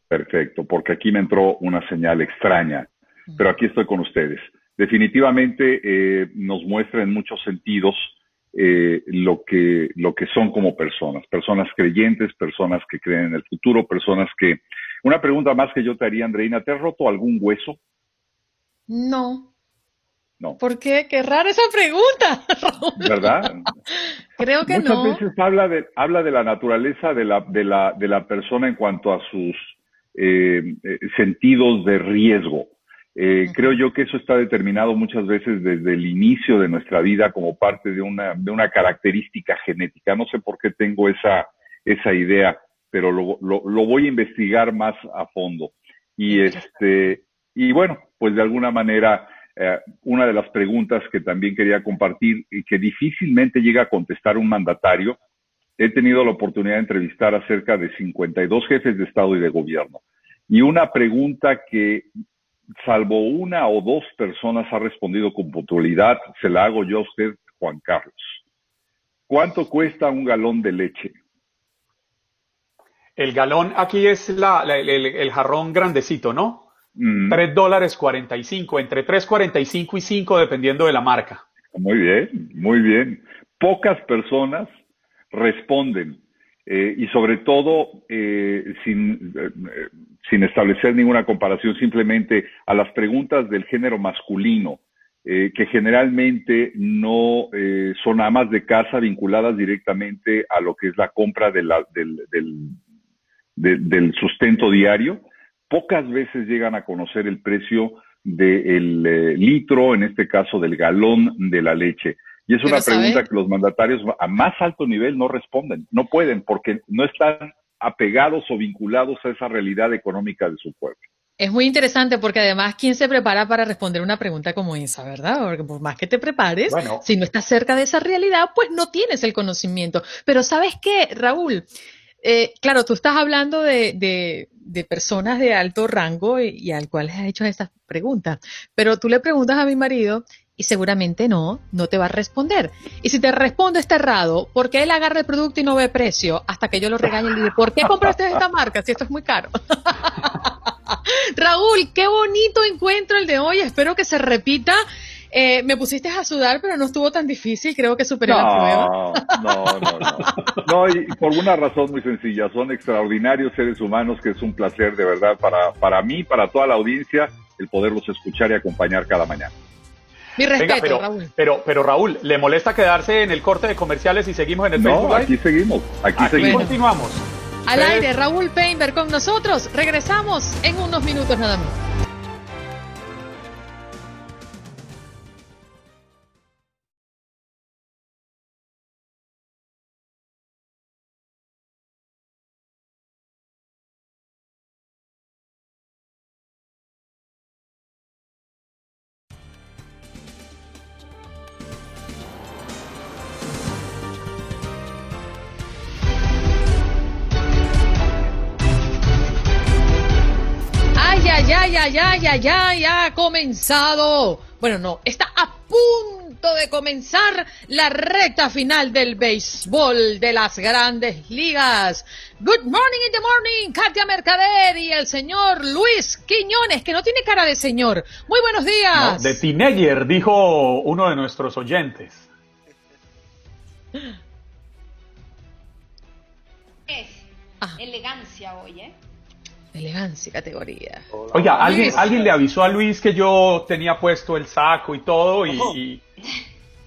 Perfecto, porque aquí me entró una señal extraña, pero aquí estoy con ustedes. Definitivamente eh, nos muestra en muchos sentidos eh, lo, que, lo que son como personas, personas creyentes, personas que creen en el futuro, personas que... Una pregunta más que yo te haría, Andreina, ¿te has roto algún hueso? No. No. ¿Por qué? Qué rara esa pregunta. ¿Verdad? Creo que Muchas no. veces habla de, habla de la naturaleza de la, de la, de la persona en cuanto a sus eh, eh, sentidos de riesgo. Eh, uh -huh. Creo yo que eso está determinado muchas veces desde el inicio de nuestra vida como parte de una, de una característica genética. No sé por qué tengo esa, esa idea. pero lo, lo, lo voy a investigar más a fondo. Y este, y bueno, pues de alguna manera, eh, una de las preguntas que también quería compartir y que difícilmente llega a contestar un mandatario, he tenido la oportunidad de entrevistar a cerca de 52 jefes de Estado y de gobierno. Y una pregunta que, salvo una o dos personas, ha respondido con puntualidad, se la hago yo a usted, Juan Carlos. ¿Cuánto cuesta un galón de leche? El galón aquí es la, la- el, el jarrón grandecito, ¿no? Mm, 3 dólares 45, entre 3.45 y 5 dependiendo de la marca. Muy bien, muy bien. Pocas personas responden eh, y sobre todo eh, sin, eh, sin establecer ninguna comparación, simplemente a las preguntas del género masculino, eh, que generalmente no son amas de casa vinculadas directamente a lo que es la compra de la- del, del, de- del sustento diario, pocas veces llegan a conocer el precio del eh, litro, en este caso del galón de la leche. Y es una ¿sabe? pregunta que los mandatarios a más alto nivel no responden, no pueden, porque no están apegados o vinculados a esa realidad económica de su pueblo. Es muy interesante porque además, ¿quién se prepara para responder una pregunta como esa, verdad? Porque por más que te prepares, Bueno. si no estás cerca de esa realidad, pues no tienes el conocimiento. Pero ¿sabes qué, Raúl? Eh, claro, tú estás hablando de, de- de personas de alto rango y, al cual has hecho estas preguntas, pero tú le preguntas a mi marido y seguramente no, no te va a responder. Y si te responde está errado, porque él agarra el producto y no ve precio hasta que yo lo regañe y le digo, ¿por qué compraste esta marca si esto es muy caro? Raúl, qué bonito encuentro el de hoy. Espero que se repita. Eh, me pusiste a sudar, pero no estuvo tan difícil. Creo que superé la prueba. No, no, no, no. No, y por una razón muy sencilla, son extraordinarios seres humanos que es un placer de verdad para, para mí, para toda la audiencia, el poderlos escuchar y acompañar cada mañana. Mi respeto, Venga, pero, Raúl. pero, pero Raúl, ¿le molesta quedarse en el corte de comerciales y seguimos en el No, Facebook aquí seguimos, aquí Aquí seguimos. continuamos. Al Ustedes- aire, Raúl Painter con nosotros. Regresamos en unos minutos nada más. Ay, ay, ha comenzado. Bueno, no, está a punto de comenzar la recta final del béisbol de las grandes ligas. Good morning in the morning, Katia Mercader y el señor Luis Quiñones, que no tiene cara de señor. Muy buenos No, días. de teenager, dijo uno de nuestros oyentes. Es elegancia hoy, ¿eh? Elegancia, categoría. Oiga, ¿alguien, Luis. alguien le avisó a Luis que yo tenía puesto el saco y todo y, y-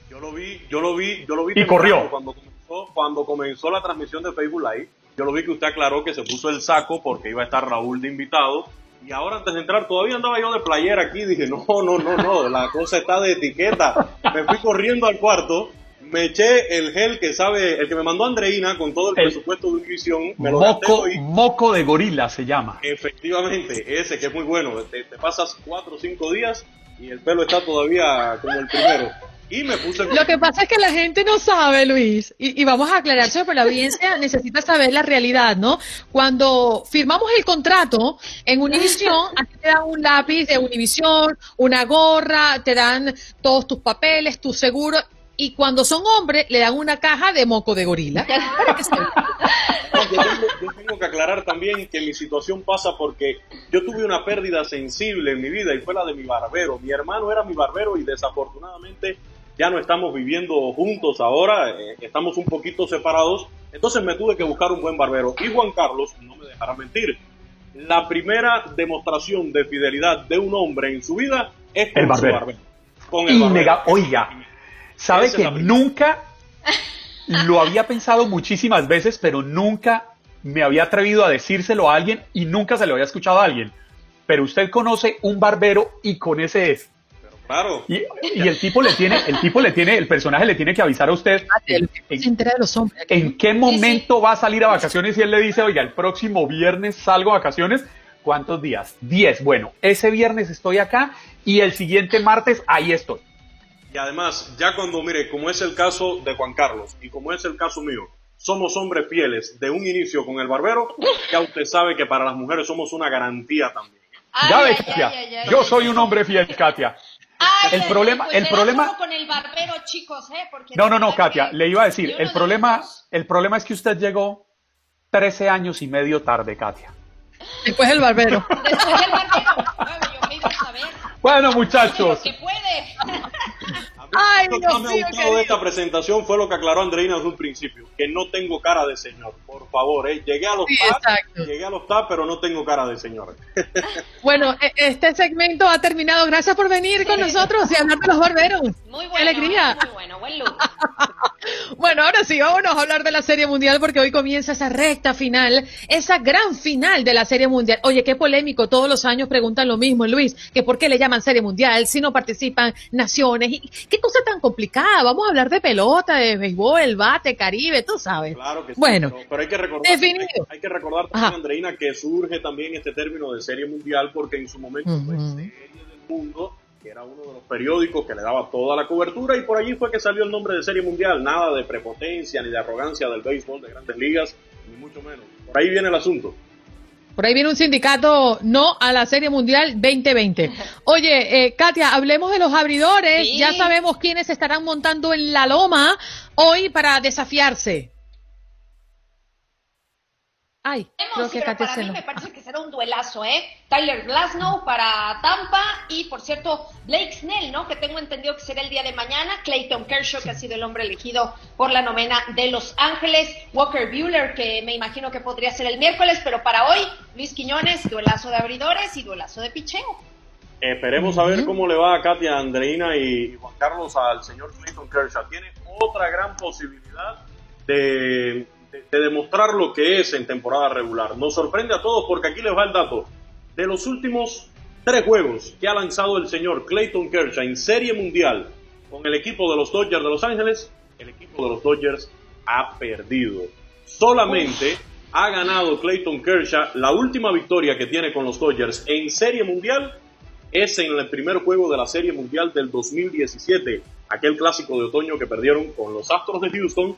Yo lo vi, yo lo vi, yo lo vi Y corrió. cuando comenzó, cuando comenzó la transmisión de Facebook Live. Yo lo vi que usted aclaró que se puso el saco porque iba a estar Raúl de invitado. Y ahora antes de entrar, todavía andaba yo de playera aquí. Dije, no, no, no, no, la cosa está de etiqueta. Me fui corriendo al cuarto, me eché el gel que sabe, el que me mandó Andreina con todo el, El presupuesto de Univisión. Me lo gasté moco, moco de gorila se llama. Efectivamente, ese que es muy bueno. Te, te pasas cuatro o cinco días y el pelo está todavía como el primero. Y me puse el Lo que pasa es que la gente no sabe, Luis, y, y vamos a aclarar eso, pero la audiencia necesita saber la realidad, ¿no? Cuando firmamos el contrato en Univisión, a ti te dan un lápiz de Univisión, una gorra, te dan todos tus papeles, tu seguro, y cuando son hombres, le dan una caja de moco de gorila. Se- yo tengo, yo tengo que aclarar también que mi situación pasa porque yo tuve una pérdida sensible en mi vida y fue la de mi barbero. Mi hermano era mi barbero y desafortunadamente ya no estamos viviendo juntos ahora, eh, estamos un poquito separados. Entonces me tuve que buscar un buen barbero. Y Juan Carlos no me dejará mentir. La primera demostración de fidelidad de un hombre en su vida es con El su barbero. barbero. Con el barbero. Oiga, sabe Esa que nunca lo había pensado muchísimas veces, pero nunca me había atrevido a decírselo a alguien y nunca se lo había escuchado a alguien. Pero usted conoce un barbero y con ese es. Claro. Y, el tipo le tiene, el tipo le tiene, el personaje le tiene que avisar a usted. Ah, en, se entera de los hombres. ¿En qué momento va a salir a vacaciones y él le dice, oiga, el próximo viernes salgo a vacaciones? ¿Cuántos días? Diez. Bueno, ese viernes estoy acá y el siguiente martes ahí estoy. Y además, ya cuando, mire, como es el caso de Juan Carlos y como es el caso mío, somos hombres fieles de un inicio con el barbero, ya usted sabe que para las mujeres somos una garantía también. ya ves, Katia, yo soy un hombre fiel, Katia. el problema, pues el problema. Con el barbero, chicos, ¿eh? no, no, no, Katia, le iba a decir, el problema, el problema es que usted llegó 13 años y medio tarde, Katia. Después el barbero. Después el barbero. yo me iba a saber. Bueno, muchachos. Que puede. Lo que me ha gustado de esta presentación fue lo que aclaró Andreina desde un principio, que no tengo cara de señor, por favor, ¿eh? llegué a los sí, llegué a los TAP, pero no tengo cara de señor. Bueno, e, este segmento ha terminado, gracias por venir con nosotros y hablar de los barberos. Muy bueno, alegría. muy bueno, buen look. bueno, ahora sí, vámonos a hablar de la Serie Mundial porque hoy comienza esa recta final, esa gran final de la Serie Mundial. Oye, qué polémico, todos los años preguntan lo mismo, Luis, que por qué le llaman Serie Mundial si no participan naciones. ¿Y qué cosa tan complicada? Vamos a hablar de pelota, de béisbol, el bate, Caribe, tú sabes. Claro que sí, bueno, pero, hay que recordar, hay, que recordar también, Andreina, que surge también este término de Serie Mundial porque en su momento fue Serie del Mundo que era uno de los periódicos que le daba toda la cobertura y por allí fue que salió el nombre de Serie Mundial, nada de prepotencia ni de arrogancia del béisbol de grandes ligas, ni mucho menos. Por ahí viene el asunto. Por ahí viene un sindicato no a la Serie Mundial 2020. Oye, eh, Katia, hablemos de los abridores. Ya sabemos quiénes estarán montando en la loma hoy para desafiarse. Ay, creo que Katia para mí un duelazo, ¿eh? Tyler Glasnow para Tampa y, por cierto, Blake Snell, ¿no? Que tengo entendido que será el día de mañana. Clayton Kershaw, que ha sido el hombre elegido por la novena de Los Ángeles. Walker Bueller, que me imagino que podría ser el miércoles, pero para hoy, Luis Quiñones, duelazo de abridores y duelazo de picheo. Esperemos a ver cómo le va a Katia Andreina y Juan Carlos al señor Clayton Kershaw. Tiene otra gran posibilidad de de, demostrar lo que es en temporada regular. Nos sorprende a todos porque aquí les va el dato. De los últimos tres juegos que ha lanzado el señor Clayton Kershaw en Serie Mundial con el equipo de los Dodgers de Los Ángeles, el equipo de los Dodgers ha perdido. Solamente ha ganado Clayton Kershaw la última victoria que tiene con los Dodgers en Serie Mundial es en el primer juego de la Serie Mundial del 2017, aquel clásico de otoño que perdieron con los Astros de Houston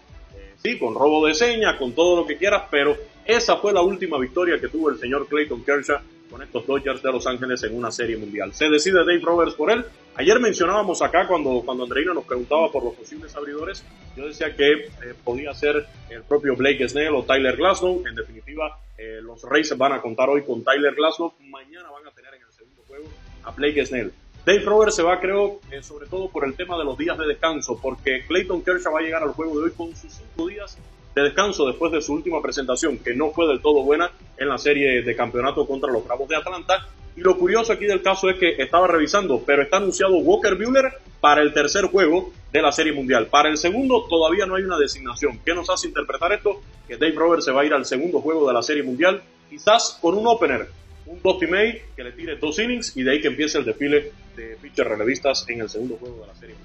sí, con robo de señas, con todo lo que quieras, pero esa fue la última victoria que tuvo el señor Clayton Kershaw con estos Dodgers de Los Ángeles en una serie mundial. Se decide Dave Roberts por él. Ayer mencionábamos acá cuando, cuando Andreina nos preguntaba por los posibles abridores, yo decía que eh, podía ser el propio Blake Snell o Tyler Glasnow. En definitiva, eh, los Rays van a contar hoy con Tyler Glasnow. Mañana van a tener en el segundo juego a Blake Snell. Dave Roberts se va, creo, eh, sobre todo por el tema de los días de descanso, porque Clayton Kershaw va a llegar al juego de hoy con sus cinco días de descanso después de su última presentación, que no fue del todo buena en la serie de campeonato contra los Bravos de Atlanta. Y lo curioso aquí del caso es que estaba revisando, pero está anunciado Walker Buehler para el tercer juego de la Serie Mundial. Para el segundo todavía no hay una designación. ¿Qué nos hace interpretar esto? Que Dave Roberts se va a ir al segundo juego de la Serie Mundial, quizás con un opener un Dusty May que le tire dos innings y de ahí que empiece el desfile de pitchers relevistas en el segundo juego de la Serie.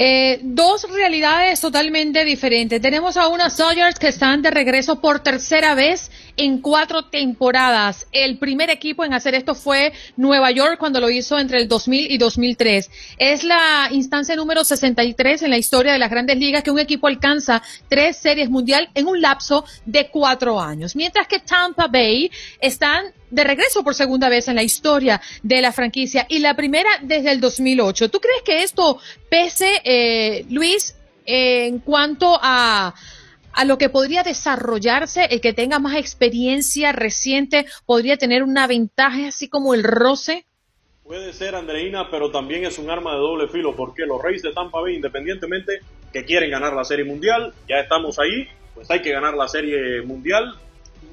Eh, dos realidades totalmente diferentes. Tenemos a unos Dodgers que están de regreso por tercera vez en cuatro temporadas. El primer equipo en hacer esto fue Nueva York cuando lo hizo entre el 2000 y 2003. Es la instancia número 63 en la historia de las grandes ligas que un equipo alcanza tres series mundial en un lapso de cuatro años. Mientras que Tampa Bay están de regreso por segunda vez en la historia de la franquicia y la primera desde el 2008. ¿Tú crees que esto pese, eh, Luis, en cuanto a, a lo que podría desarrollarse, el que tenga más experiencia reciente podría tener una ventaja así como el roce? Puede ser, Andreina, pero también es un arma de doble filo, porque los Reyes de Tampa Bay, independientemente que quieren ganar la Serie Mundial, ya estamos ahí, pues hay que ganar la Serie Mundial,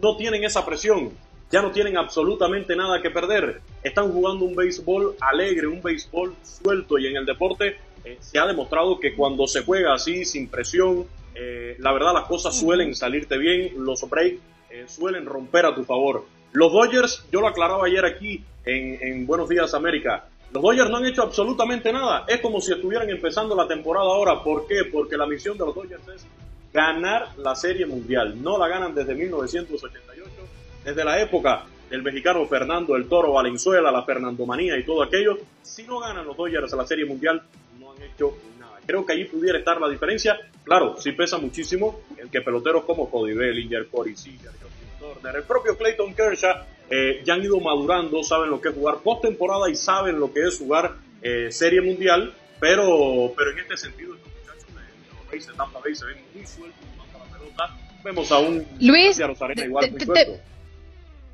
no tienen esa presión ya no tienen absolutamente nada que perder. Están jugando un béisbol alegre, un béisbol suelto y en el deporte eh, se ha demostrado que cuando se juega así, sin presión, eh, la verdad las cosas suelen salirte bien, los breaks eh, suelen romper a tu favor. Los Dodgers, yo lo aclaraba ayer aquí en, Buenos Días América, Los Dodgers no han hecho absolutamente nada. Es como si estuvieran empezando la temporada ahora. ¿Por qué? Porque la misión de los Dodgers es ganar la Serie Mundial. No la ganan desde 1988, desde la época del mexicano Fernando el Toro Valenzuela, la Fernandomanía y todo aquello. Si no ganan los Dodgers a la Serie Mundial, no han hecho nada. Creo que ahí pudiera estar la diferencia. Claro, sí pesa muchísimo el que peloteros como Cody Bellinger, Corey Seager, Turner, el propio Clayton Kershaw eh, ya han ido madurando, saben lo que es jugar postemporada y saben lo que es jugar eh, Serie Mundial, pero, pero en este sentido estos muchachos de, los Tampa Bay se ven muy sueltos la pelota. Vemos a un Luis, Rosarena igual muy suelto.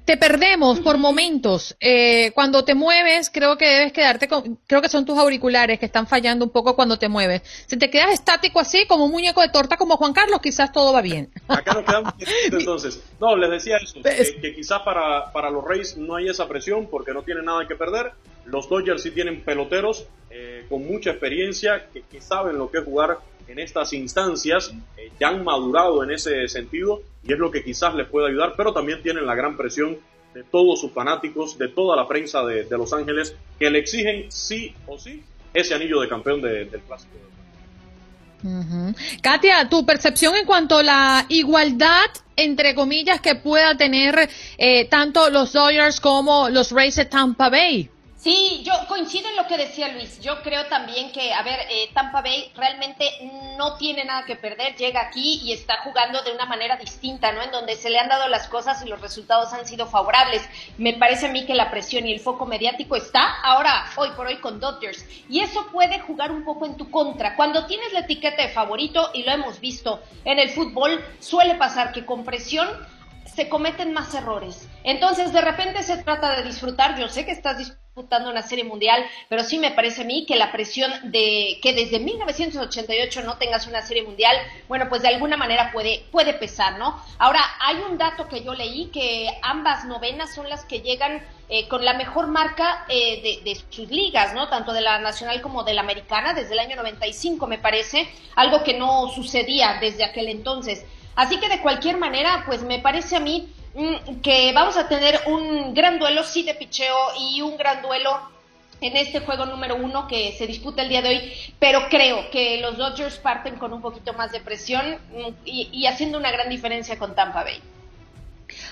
Te perdemos por momentos. Eh, cuando te mueves, creo que debes quedarte con, creo que son tus auriculares que están fallando un poco cuando te mueves. Si te quedas estático así, como un muñeco de torta como Juan Carlos, quizás todo va bien. Acá nos quedamos entonces. No, les decía eso, que, que quizás para, para los Rays no hay esa presión porque no tienen nada que perder. Los Dodgers sí tienen peloteros eh, con mucha experiencia que, que saben lo que es jugar en estas instancias, eh, ya han madurado en ese sentido y es lo que quizás les puede ayudar, pero también tienen la gran presión de todos sus fanáticos, de toda la prensa de, Los Ángeles, que le exigen sí o sí ese anillo de campeón de- del clásico. Ujú. Katia, tu percepción en cuanto a la igualdad, entre comillas, que pueda tener eh, tanto los Dodgers como los Rays de Tampa Bay. Sí, yo coincido en lo que decía Luis. Yo creo también que, a ver, eh, Tampa Bay realmente no tiene nada que perder. Llega aquí y está jugando de una manera distinta, ¿no? En donde se le han dado las cosas y los resultados han sido favorables. Me parece a mí que la presión y el foco mediático está ahora, hoy por hoy, con Dodgers. Y eso puede jugar un poco en tu contra. Cuando tienes la etiqueta de favorito, y lo hemos visto en el fútbol, suele pasar que con presión se cometen más errores. Entonces, de repente se trata de disfrutar. Yo sé que estás disputando una serie mundial, pero sí me parece a mí que la presión de que desde 1988 no tengas una serie mundial, bueno, pues de alguna manera puede, puede pesar, ¿no? Ahora, hay un dato que yo leí que ambas novenas son las que llegan eh, con la mejor marca eh, de, de sus ligas, ¿no? Tanto de la nacional como de la americana, desde el año 95, me parece, algo que no sucedía desde aquel entonces. Así que de cualquier manera, pues me parece a mí mm, que vamos a tener un gran duelo, sí, de picheo y un gran duelo en este juego número uno que se disputa el día de hoy, pero creo que los Dodgers parten con un poquito más de presión mm, y, y haciendo una gran diferencia con Tampa Bay.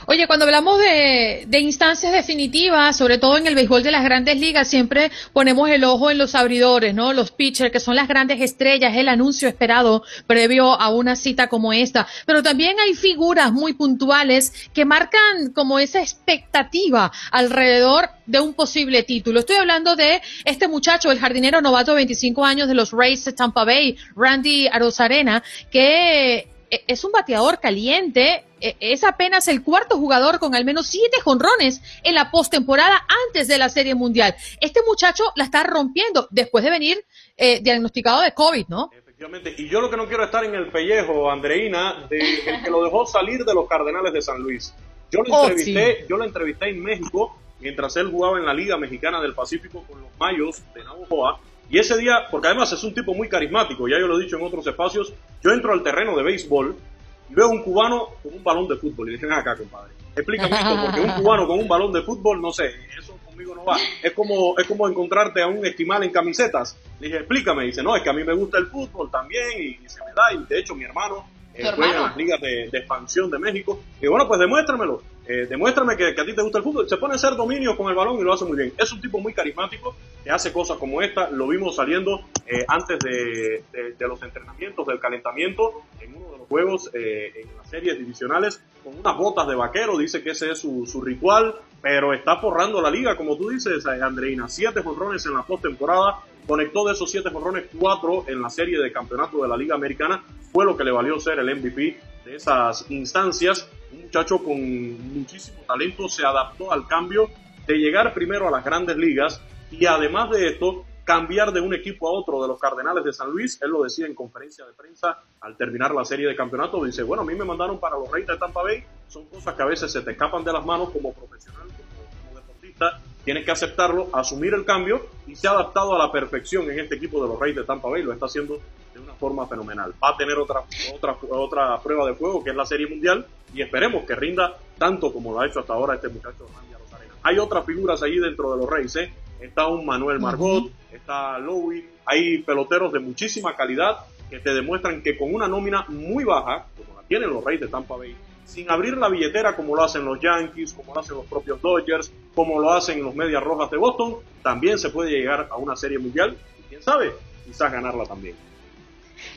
Oye, cuando hablamos de, instancias definitivas, sobre todo en el béisbol de las grandes ligas, siempre ponemos el ojo en los abridores, ¿no? Los pitchers, que son las grandes estrellas, el anuncio esperado previo a una cita como esta. Pero también hay figuras muy puntuales que marcan como esa expectativa alrededor de un posible título. Estoy hablando de este muchacho, el jardinero novato de 25 años de los Rays de Tampa Bay, Randy Arozarena, que es un bateador caliente, e- es apenas el cuarto jugador con al menos siete jonrones en la postemporada antes de la Serie Mundial. Este muchacho la está rompiendo después de venir eh, diagnosticado de COVID, ¿no? Efectivamente. Y yo lo que no quiero estar en el pellejo, Andreina, de el que lo dejó salir de los Cardenales de San Luis. Yo lo Oh, entrevisté, yo lo entrevisté en México mientras él jugaba en la Liga Mexicana del Pacífico con los Mayos de Navojoa. Y ese día, porque además es un tipo muy carismático, ya yo lo he dicho en otros espacios, yo entro al terreno de béisbol veo un cubano con un balón de fútbol. Y le dije, "Ven acá, compadre, explícame esto, porque un cubano con un balón de fútbol, no sé, eso conmigo no va. Es como, es como encontrarte a un esquimal en camisetas. Le dije, explícame. Y dice, no, es que a mí me gusta el fútbol también y, y se me da. Y de hecho, mi hermano eh, ¿Tu juega en las ligas de, de expansión de México. Y bueno, pues demuéstramelo. Eh, demuéstrame que, que a ti te gusta el fútbol. Se pone a hacer dominio con el balón y lo hace muy bien. Es un tipo muy carismático que hace cosas como esta. Lo vimos saliendo eh, antes de, de- de los entrenamientos, del calentamiento, en uno juegos eh, en las series divisionales, con unas botas de vaquero. Dice que ese es su, su ritual, pero está forrando la liga, como tú dices, eh, Andreina. Siete jonrones en la postemporada. Conectó de esos siete jonrones, cuatro en la serie de campeonato de la Liga Americana. Fue lo que le valió ser el MVP de esas instancias. Un muchacho con muchísimo talento se adaptó al cambio de llegar primero a las grandes ligas y además de esto cambiar de un equipo a otro de los Cardenales de San Luis. Él lo decía en conferencia de prensa al terminar la serie de campeonato. Dice, bueno, a mí me mandaron para los Reyes de Tampa Bay. Son cosas que a veces se te escapan de las manos como profesional, como, deportista. Tienes que aceptarlo, asumir el cambio y se ha adaptado a la perfección en este equipo de los Reyes de Tampa Bay. Lo está haciendo de una forma fenomenal. Va a tener otra, otra, otra prueba de juego que es la Serie Mundial y esperemos que rinda tanto como lo ha hecho hasta ahora este muchacho. Hay otras figuras ahí dentro de los Reyes, ¿eh? Está un Manuel Margot, está Lowy, hay peloteros de muchísima calidad que te demuestran que con una nómina muy baja, como la tienen los Reyes de Tampa Bay, sin abrir la billetera como lo hacen los Yankees, como lo hacen los propios Dodgers, como lo hacen los Medias Rojas de Boston, también se puede llegar a una serie mundial y quién sabe, quizás ganarla también.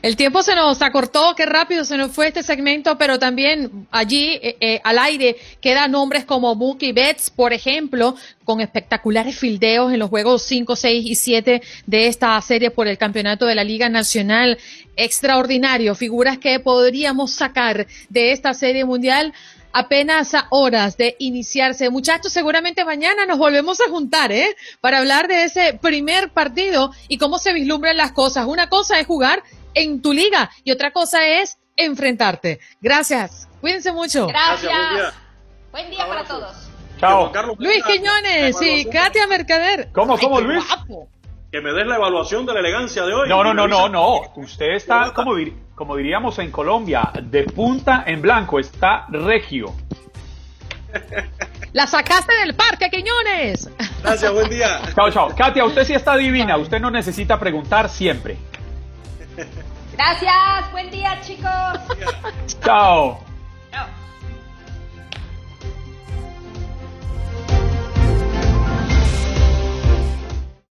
El tiempo se nos acortó, qué rápido se nos fue este segmento, pero también allí eh, eh, al aire quedan nombres como Mookie Betts, por ejemplo, con espectaculares fildeos en los juegos 5, 6 y 7 de esta serie por el campeonato de la Liga Nacional. Extraordinario, figuras que podríamos sacar de esta serie mundial apenas a horas de iniciarse. Muchachos, seguramente mañana nos volvemos a juntar, ¿eh? Para hablar de ese primer partido y cómo se vislumbran las cosas. Una cosa es jugar en tu liga y otra cosa es enfrentarte. Gracias. Cuídense mucho. Gracias. Buen día para todos. Chao. Luis Quiñones y Katia Mercader. ¿Cómo, cómo, Luis? Que me des la evaluación de la elegancia de hoy. No, no, no, no, no. Usted está, como, como diríamos en Colombia, de punta en blanco. Está regio. La sacaste del parque, Quiñones. Gracias, buen día. Chao, chao. Katia, usted sí está divina. Usted no necesita preguntar siempre. Gracias, buen día chicos. Chao.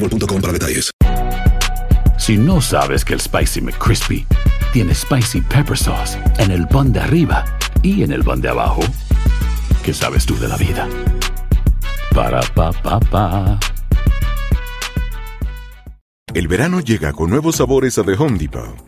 para detalles. Si no sabes que el Spicy McCrispy tiene Spicy Pepper Sauce en el pan de arriba y en el pan de abajo, ¿qué sabes tú de la vida? Para, pa, pa, pa. El verano llega con nuevos sabores a The Home Depot.